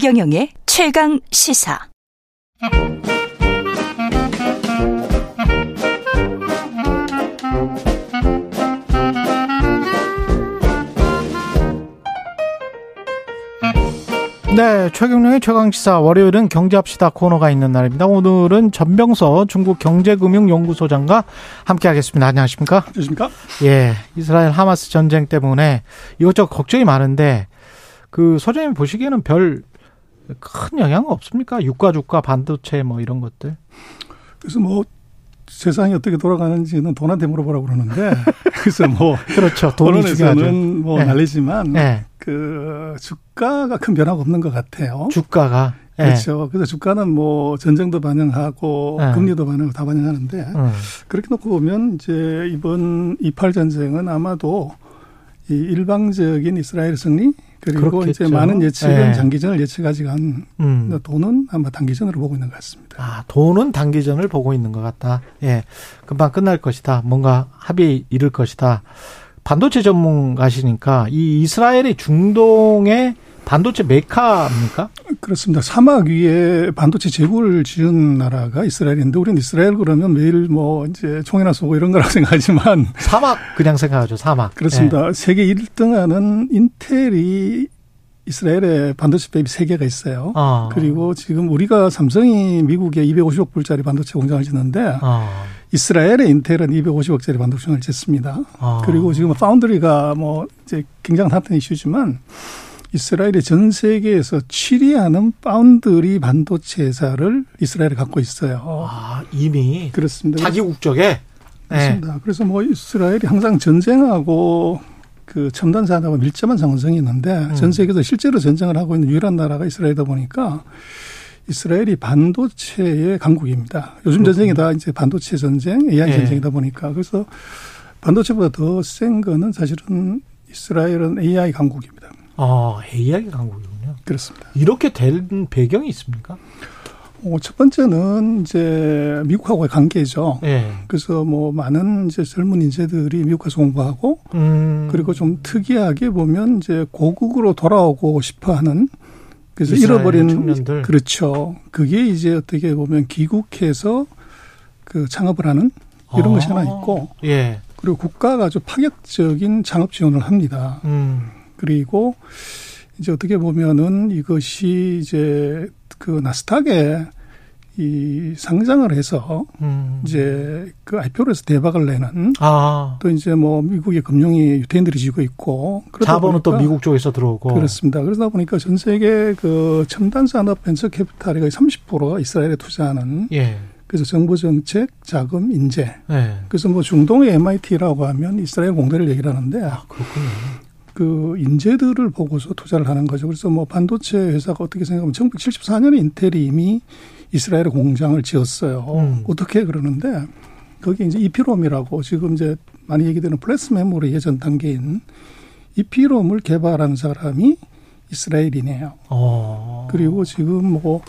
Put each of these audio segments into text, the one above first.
최경영의 최강 시사. 네, 최경영의 최강시사 월요일은 경제합시다 코너가 있는 날입니다. 오늘은 전병서 중국 경제금융연구소장과 함께하겠습니다. 안녕하십니까? 안녕하십니까? 예, 이스라엘 하마스 전쟁 때문에 이것저것 걱정이 많은데 그 소장님 보시기에는 별 큰 영향은 없습니까? 유가, 주가, 반도체 뭐 이런 것들. 그래서 뭐 세상이 어떻게 돌아가는지는 돈한테 물어보라고 그러는데 그래서 뭐 그렇죠. 중요하죠. 뭐 네. 난리지만 네. 그 주가가 큰 변화가 없는 것 같아요. 주가가 예. 그렇죠. 그래서 주가는 뭐 전쟁도 반영하고 네. 금리도 반영하고 다 반영하는데 음. 그렇게 놓고 보면 이제 이번 이팔 전쟁은 아마도 이 일방적인 이스라엘 승리 그리고 그렇겠죠. 이제 많은 예측은 네. 장기전을 예측하지 간 음. 돈은 아마 단기전으로 보고 있는 것 같습니다. 아, 돈은 단기전을 보고 있는 것 같다. 예. 금방 끝날 것이다. 뭔가 합의 이룰 것이다. 반도체 전문가시니까 이 이스라엘이 중동의 반도체 메카입니까? 그렇습니다. 사막 위에 반도체 재고를 지은 나라가 이스라엘인데 우리는 이스라엘 그러면 매일 뭐 이제 총이나 쏘고 이런 거라고 생각하지만 사막 그냥 생각하죠. 사막. 그렇습니다. 세계 1등하는 인텔이 이스라엘에 반도체 팹이 세개가 있어요. 어. 그리고 지금 우리가 삼성이 미국에 250억 불짜리 반도체 공장을 짓는데 어. 이스라엘의 인텔은 250억짜리 반도체 공장을 짓습니다. 어. 그리고 지금 파운드리가 뭐 이제 굉장히 핫한 이슈지만 이스라엘이 전 세계에서 7위 하는 파운드리 반도체 회사를 이스라엘에 갖고 있어요. 아, 이미 그렇습니다. 자기 국적에 예. 그렇습니다. 그래서 뭐 이스라엘이 항상 전쟁하고 그 첨단 산업과 밀접한 상관성이 있는데 음. 전 세계에서 실제로 전쟁을 하고 있는 유일한 나라가 이스라엘이다 보니까 이스라엘이 반도체의 강국입니다. 요즘 전쟁이 다 이제 반도체 전쟁, AI 예. 전쟁이다 보니까 그래서 반도체보다 더 센 거는 사실은 이스라엘은 AI 강국입니다. 어, AI 강국이군요. 그렇습니다. 이렇게 된 배경이 있습니까? 어, 첫 번째는 이제 미국하고의 관계죠. 예. 그래서 뭐 많은 이제 젊은 인재들이 미국 가서 공부하고 음. 그리고 좀 특이하게 보면 이제 고국으로 돌아오고 싶어 하는 그래서 잃어버린 청년들. 그렇죠. 그게 이제 어떻게 보면 귀국해서 그 창업을 하는 이런 아. 것이 하나 있고 예. 그리고 국가가 아주 파격적인 창업 지원을 합니다. 음. 그리고 이제 어떻게 보면은 이것이 이제 그 나스닥에 이 상장을 해서 음. 이제 그 IPO로 해서 대박을 내는 아. 또 이제 뭐 미국의 금융이 유태인들이 지고 있고 자본은 또 미국 쪽에서 들어오고. 그렇습니다. 그러다 보니까 전 세계 그 첨단 산업 벤처 캐피탈의 거의 30%가 이스라엘에 투자하는 예. 그래서 정부 정책, 자금, 인재. 예. 그래서 뭐 중동의 MIT라고 하면 이스라엘 공대를 얘기를 하는데 아, 그렇군요. 그 인재들을 보고서 투자를 하는 거죠. 그래서 뭐 반도체 회사가 어떻게 생각하면 1974년에 인텔이 이미 이스라엘에 공장을 지었어요. 음. 어떻게 그러는데 거기 이제 EPROM이라고 지금 이제 많이 얘기되는 플래시 메모리의 전 단계인 EPROM을 개발한 사람이 이스라엘이네요. 어. 그리고 지금 뭐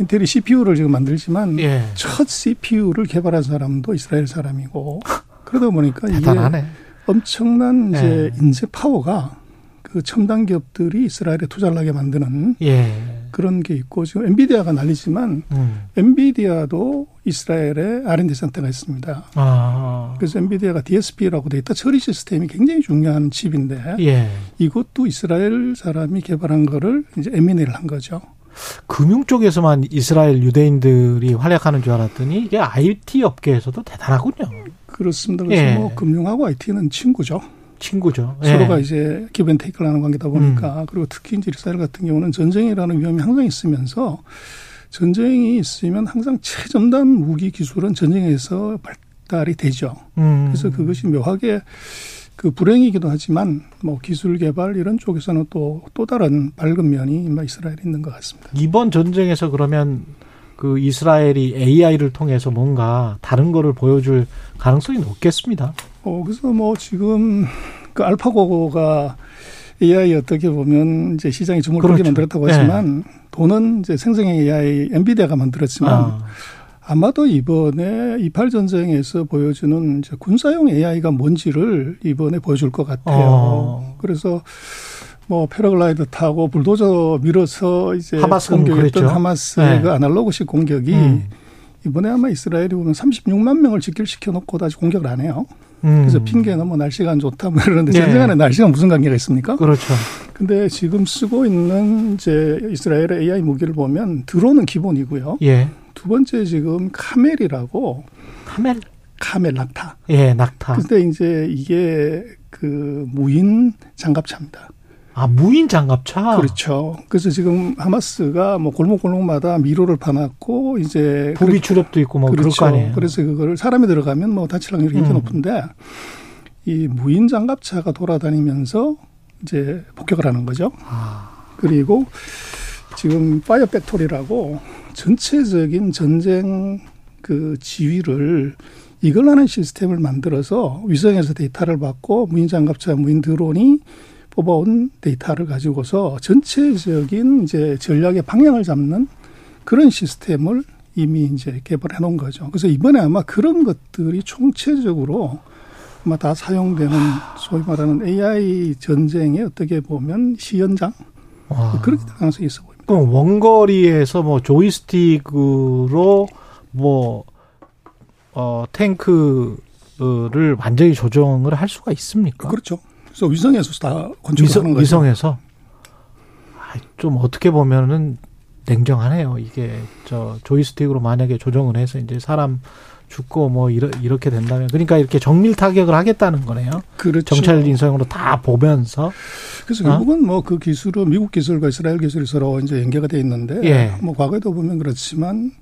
인텔이 CPU를 지금 만들지만 예. 첫 CPU를 개발한 사람도 이스라엘 사람이고 그러다 보니까 이게 대단하네. 엄청난 이제 예. 인재 파워가 그 첨단 기업들이 이스라엘에 투자를 하게 만드는 예. 그런 게 있고 지금 엔비디아가 난리지만 음. 엔비디아도 이스라엘에 R&D 센터가 있습니다. 아. 그래서 엔비디아가 DSP라고 데이터 처리 시스템이 굉장히 중요한 칩인데 예. 이것도 이스라엘 사람이 개발한 거를 이제 M&A를 한 거죠. 금융 쪽에서만 이스라엘 유대인들이 활약하는 줄 알았더니 이게 IT 업계에서도 대단하군요. 그렇습니다. 그래서 예. 뭐 금융하고 IT는 친구죠. 친구죠. 예. 서로가 이제 기브앤테이크를 하는 관계다 보니까 그리고 특히 이제 이스라엘 같은 경우는 전쟁이라는 위험이 항상 있으면서 전쟁이 있으면 항상 최첨단 무기 기술은 전쟁에서 발달이 되죠. 음. 그래서 그것이 묘하게 그 불행이기도 하지만 뭐 기술 개발 이런 쪽에서는 또 또 다른 밝은 면이 막 이스라엘에 있는 것 같습니다. 이번 전쟁에서 그러면 그 이스라엘이 AI를 통해서 뭔가 다른 거를 보여줄 가능성이 높겠습니다. 어 그래서 뭐 지금 그 알파고가 AI 어떻게 보면 이제 시장이 주목을. 크게 만들었다고 네. 하지만 돈은 이제 생성형 AI 엔비디아가 만들었지만 아, 아마도 이번에 이팔 전쟁에서 보여주는 군사용 AI가 뭔지를 이번에 보여줄 것 같아요. 어. 그래서 뭐 패러글라이더 타고 불도저 밀어서 이제 하마스는 공격했던 그랬죠. 하마스의 네. 그 아날로그식 공격이 음. 이번에 아마 이스라엘이 보면 36만 명을 직결시켜 놓고 다시 공격을 안 해요. 음. 그래서 핑계는 뭐 날씨가 안 좋다 뭐 이러는데 네. 전쟁 안에 날씨가 무슨 관계가 있습니까? 그렇죠. 근데 지금 쓰고 있는 이제 이스라엘의 AI 무기를 보면 드론은 기본이고요. 예. 두 번째 지금 카멜이라고 카멜. 카멜 낙타. 예, 낙타. 근데 이제 이게 그 무인 장갑차입니다. 아, 무인 장갑차. 그렇죠. 그래서 지금 하마스가 뭐 골목골목마다 미로를 파놨고 이제 부비 추렵도 있고 뭐 그럴 그렇죠. 거 아니에요. 그래서 그거를 사람이 들어가면 뭐 다칠 확률이 굉장히 음. 높은데 이 무인 장갑차가 돌아다니면서 이제 폭격을 하는 거죠. 아, 그리고 지금 Fire Factory라고 전체적인 전쟁 그 지휘를 이걸 하는 시스템을 만들어서 위성에서 데이터를 받고 무인 장갑차, 무인 드론이 뽑아온 데이터를 가지고서 전체적인 이제 전략의 방향을 잡는 그런 시스템을 이미 이제 개발해 놓은 거죠. 그래서 이번에 아마 그런 것들이 총체적으로 아마 다 사용되는 소위 말하는 AI 전쟁의 어떻게 보면 시연장 와. 그렇게 될 가능성이 있어 그럼 원거리에서 뭐 조이스틱으로 뭐, 어, 탱크를 완전히 조정을 할 수가 있습니까? 그렇죠. 그래서 위성에서 다 건축하는 위성, 거죠. 위성에서. 아, 좀 어떻게 보면은 냉정하네요. 이게 저 조이스틱으로 만약에 조정을 해서 이제 사람 죽고 뭐 이러, 이렇게 된다면 그러니까 이렇게 정밀 타격을 하겠다는 거네요. 그렇죠. 정찰 인성으로 다 보면서 그래서 어? 결국은 뭐그 기술은 미국 기술과 이스라엘 기술이 서로 이제 연계가 돼 있는데 예. 뭐 과거에도 보면 그렇지만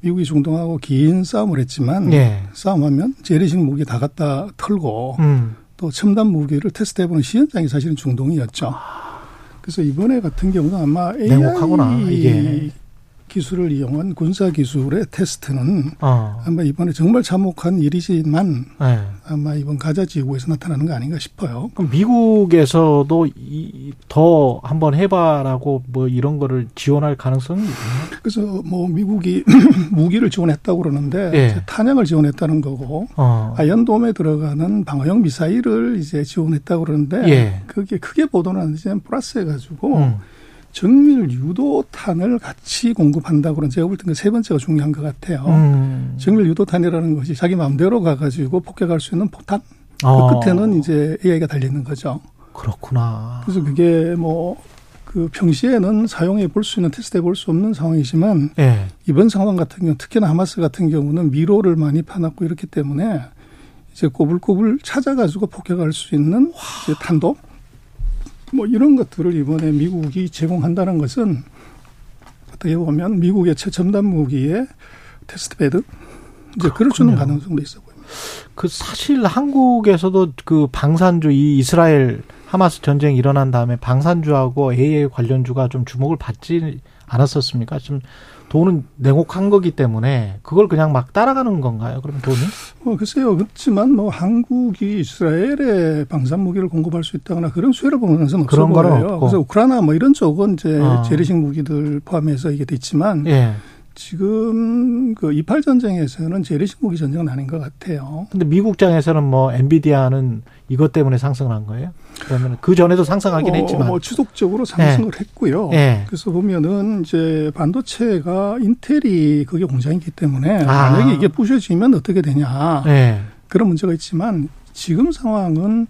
미국이 중동하고 긴 싸움을 했지만 예. 싸움하면 재래식 무기 다 갖다 털고 음. 또 첨단 무기를 테스트해보는 시연장이 사실은 중동이었죠. 그래서 이번에 같은 경우는 아마 AI 냉혹하구나, 이게. 기술을 이용한 군사 기술의 테스트는 어. 아마 이번에 정말 참혹한 일이지만 예. 아마 이번 가자 지구에서 나타나는 거 아닌가 싶어요. 그럼 미국에서도 이, 더 한번 해봐라고 뭐 이런 거를 지원할 가능성이 있나요? 그래서 뭐 미국이 무기를 지원했다고 그러는데 예. 이제 탄약을 지원했다는 거고 어. 아연돔에 들어가는 방어용 미사일을 이제 지원했다고 그러는데 예. 그게 크게 보도는 안 되지만 플러스 해가지고 음. 정밀 유도탄을 같이 공급한다고 그런 제가 볼 때는 세 번째가 중요한 것 같아요. 음. 정밀 유도탄이라는 것이 자기 마음대로 가가지고 폭격할 수 있는 폭탄 그 어. 끝에는 이제 AI가 달려 있는 거죠. 그렇구나. 그래서 그게 뭐 그 평시에는 사용해 볼 수 있는 테스트해 볼 수 없는 상황이지만 예. 이번 상황 같은 경우 특히나 하마스 같은 경우는 미로를 많이 파놨고 이렇기 때문에 이제 꼬불꼬불 찾아가지고 폭격할 수 있는 이제 탄도 뭐 이런 것들을 이번에 미국이 제공한다는 것은 어떻게 보면 미국의 최첨단 무기의 테스트베드 이제 그럴 수 있는 그렇군요. 가능성도 있어 보입니다. 그 사실 한국에서도 그 방산주 이 이스라엘 하마스 전쟁이 일어난 다음에 방산주하고 AI 관련주가 좀 주목을 받지 않았었습니까? 지금 돈은 냉혹한 거기 때문에 그걸 그냥 막 따라가는 건가요? 그러면 돈이? 어, 글쎄요. 그렇지만 뭐 한국이 이스라엘에 방산 무기를 공급할 수 있다거나 그런 수혜를 보는 것은 없어 그런. 없고. 그래서 우크라이나 뭐 이런 쪽은 이제 어. 재래식 무기들 포함해서 이게 돼 있지만 예. 지금 그 이팔 전쟁에서는 재래식 무기 전쟁은 아닌 것 같아요. 근데 미국장에서는 뭐 엔비디아는 이것 때문에 상승한 거예요? 그러면 그 전에도 상승하긴 어, 했지만. 뭐 지속적으로 상승을 했고요. 예. 그래서 보면은 이제 반도체가 인텔이 그게 공장이기 때문에 아. 만약에 이게 부셔지면 어떻게 되냐 예. 그런 문제가 있지만 지금 상황은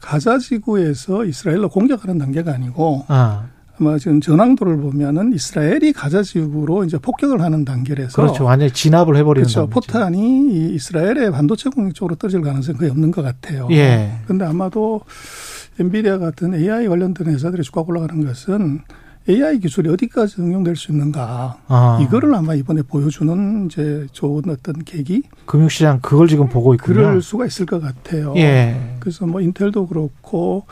가자 지구에서 이스라엘로 공격하는 단계가 아니고 아, 아마 지금 전황도를 보면은 이스라엘이 가자 지구로 이제 폭격을 하는 단계라서 그렇죠. 완전히 진압을 해버리는 그렇죠. 단계지. 포탄이 이 이스라엘의 반도체 공격 쪽으로 떨어질 가능성이 거의 없는 것 같아요. 예. 근데 아마도 엔비디아 같은 AI 관련된 회사들이 주가가 올라가는 것은 AI 기술이 어디까지 응용될 수 있는가. 아, 이거를 아마 이번에 보여주는 이제 좋은 어떤 계기 금융시장 그걸 지금 보고 있군요. 그럴 수가 있을 것 같아요. 예. 그래서 뭐 인텔도 그렇고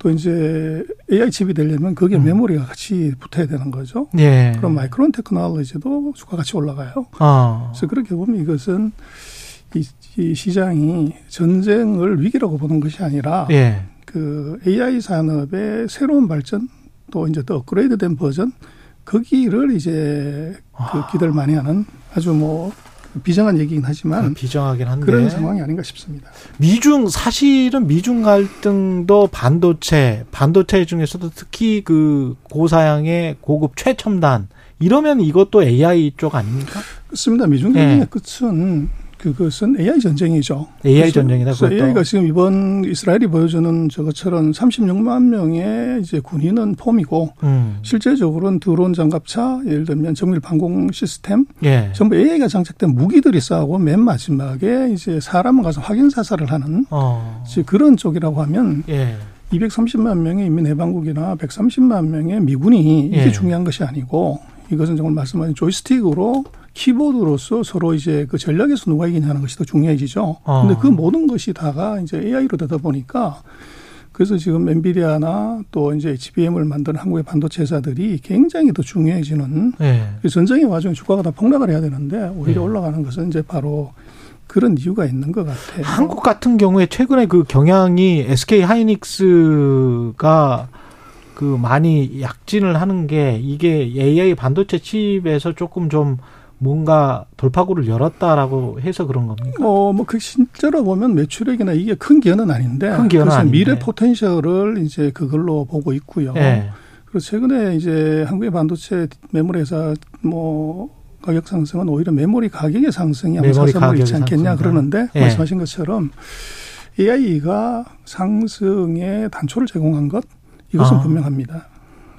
또 이제 AI 칩이 되려면 거기에 음. 메모리가 같이 붙어야 되는 거죠. 예. 그럼 마이크론 테크놀로지도 주가 같이 올라가요. 어. 그래서 그렇게 보면 이것은 이, 이 시장이 전쟁을 위기라고 보는 것이 아니라 예. 그 AI 산업의 새로운 발전 또 이제 더 업그레이드된 버전 거기를 이제 그 아. 기대를 많이 하는 아주 뭐 비정한 얘기긴 하지만 아, 비정하긴 한데 그런 상황이 아닌가 싶습니다. 미중 사실은 미중 갈등도 반도체 반도체 중에서도 특히 그 고사양의 고급 최첨단 이러면 이것도 AI 쪽 아닙니까? 그렇습니다. 미중 예. 전쟁의 끝은 그것은 AI 전쟁이죠. AI 전쟁이다, 그래서 그것도. AI가 지금 이번 이스라엘이 보여주는 저것처럼 36만 명의 이제 군인은 폼이고 음. 실제적으로는 드론 장갑차, 예를 들면 정밀 방공 시스템, 예. 전부 AI가 장착된 무기들이 싸우고 맨 마지막에 이제 사람을 가서 확인 사살을 하는 어. 그런 쪽이라고 하면 예. 230만 명의 인민해방국이나 130만 명의 미군이 이게 예. 중요한 것이 아니고 이것은 정말 말씀하신 조이스틱으로 키보드로서 서로 이제 그 전략에서 누가 이기냐는 것이 더 중요해지죠. 어. 근데 그 모든 것이 다가 이제 AI로 되다 보니까 그래서 지금 엔비디아나 또 이제 HBM을 만드는 한국의 반도체 회사들이 굉장히 더 중요해지는 예. 그 전쟁의 와중에 주가가 다 폭락을 해야 되는데 오히려 예. 올라가는 것은 이제 바로 그런 이유가 있는 것 같아요. 한국 같은 경우에 최근에 그 경향이 SK 하이닉스가 그 많이 약진을 하는 게 이게 AI 반도체 칩에서 조금 좀 뭔가 돌파구를 열었다라고 해서 그런 겁니까? 어, 뭐, 그, 실제로 보면 매출액이나 이게 큰 기여는 아닌데. 큰 기여는 그래서 아닌데. 미래 포텐셜을 이제 그걸로 보고 있고요. 예. 그리고 최근에 이제 한국의 반도체 메모리 회사 뭐, 가격 상승은 오히려 메모리 가격의 상승이 가격의 있지 않겠냐 상승이다. 그러는데 예. 말씀하신 것처럼 AI가 상승의 단초를 제공한 것 이것은 아. 분명합니다.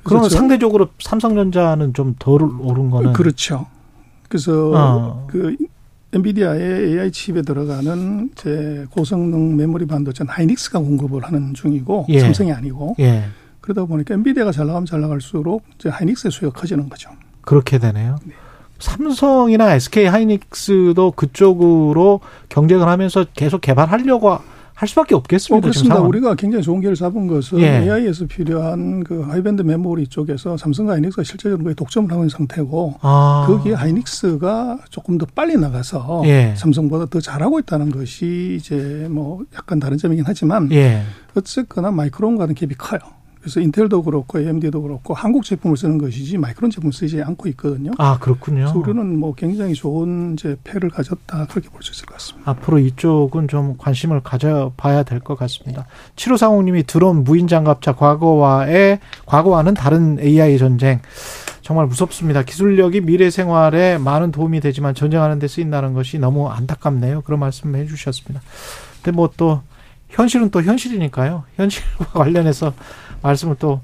그러면 그래서 상대적으로 삼성전자는 좀 덜 오른 거는 그렇죠. 그래서 어. 그 엔비디아의 AI 칩에 들어가는 제 고성능 메모리 반도체는 하이닉스가 공급을 하는 중이고 예. 삼성이 아니고 예. 그러다 보니까 엔비디아가 잘 나가면 잘 나갈수록 이제 하이닉스의 수요가 커지는 거죠. 그렇게 되네요. 네. 삼성이나 SK 하이닉스도 그쪽으로 경쟁을 하면서 계속 개발하려고 할 수밖에 없겠습니다. 어, 그렇습니다. 우리가 굉장히 좋은 기회를 잡은 것은 예. AI에서 필요한 그 high band 메모리 쪽에서 삼성과 하이닉스가 실제적으로 독점을 하고 있는 상태고 아. 거기에 하이닉스가 조금 더 빨리 나가서 예. 삼성보다 더 잘하고 있다는 것이 이제 뭐 약간 다른 점이긴 하지만 예. 어쨌거나 마이크론과는 갭이 커요. 그래서 인텔도 그렇고 AMD도 그렇고 한국 제품을 쓰는 것이지 마이크론 제품을 쓰지 않고 있거든요. 아, 그렇군요. 그래서 우리는 뭐 굉장히 좋은 이제 패를 가졌다 그렇게 볼 수 있을 것 같습니다. 앞으로 이쪽은 좀 관심을 가져봐야 될 것 같습니다. 7540님이 드론 무인 장갑차 과거와의 과거와는 다른 AI 전쟁 정말 무섭습니다. 기술력이 미래 생활에 많은 도움이 되지만 전쟁하는 데 쓰인다는 것이 너무 안타깝네요. 그런 말씀 해 주셨습니다. 근데 뭐 또 현실은 또 현실이니까요. 현실과 관련해서 말씀을 또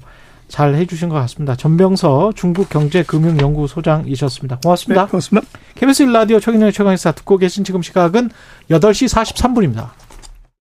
잘 해주신 것 같습니다. 전병서 중국경제금융연구소장이셨습니다. 고맙습니다. 네, 고맙습니다. KBS 1라디오 최경영의 최강의사 듣고 계신 지금 시각은 8시 43분입니다.